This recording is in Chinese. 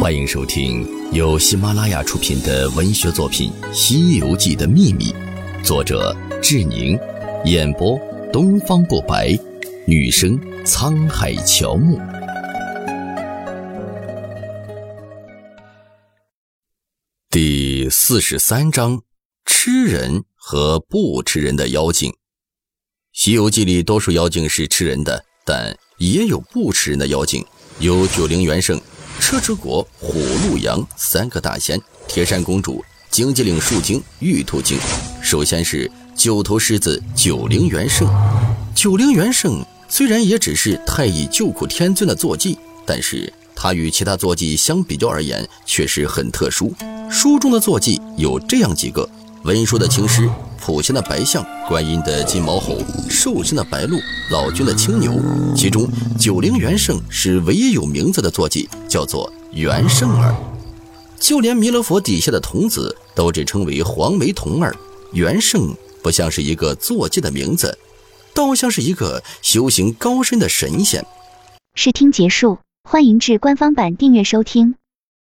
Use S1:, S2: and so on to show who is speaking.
S1: 欢迎收听由喜马拉雅出品的文学作品《西游记的秘密》，作者志宁，演播东方不白，女生沧海乔木。第四十三章：吃人和不吃人的妖精。《西游记》里多数妖精是吃人的，但也有不吃人的妖精，有九灵元圣。车迟国、虎鹿阳三个大仙，铁扇公主、荆棘岭树精、玉兔精。首先是九头狮子九灵元圣。九灵元圣虽然也只是太乙救苦天尊的坐骑，但是他与其他坐骑相比较而言，却是很特殊。书中的坐骑有这样几个：文殊的青狮。普贤的白象，观音的金毛猴，寿星的白鹿，老君的青牛。其中九灵元圣是唯一有名字的坐骑，叫做元圣儿。就连弥勒佛底下的童子都只称为黄眉童儿。元圣不像是一个坐骑的名字，倒像是一个修行高深的神仙。
S2: 试听结束，欢迎至官方版订阅收听。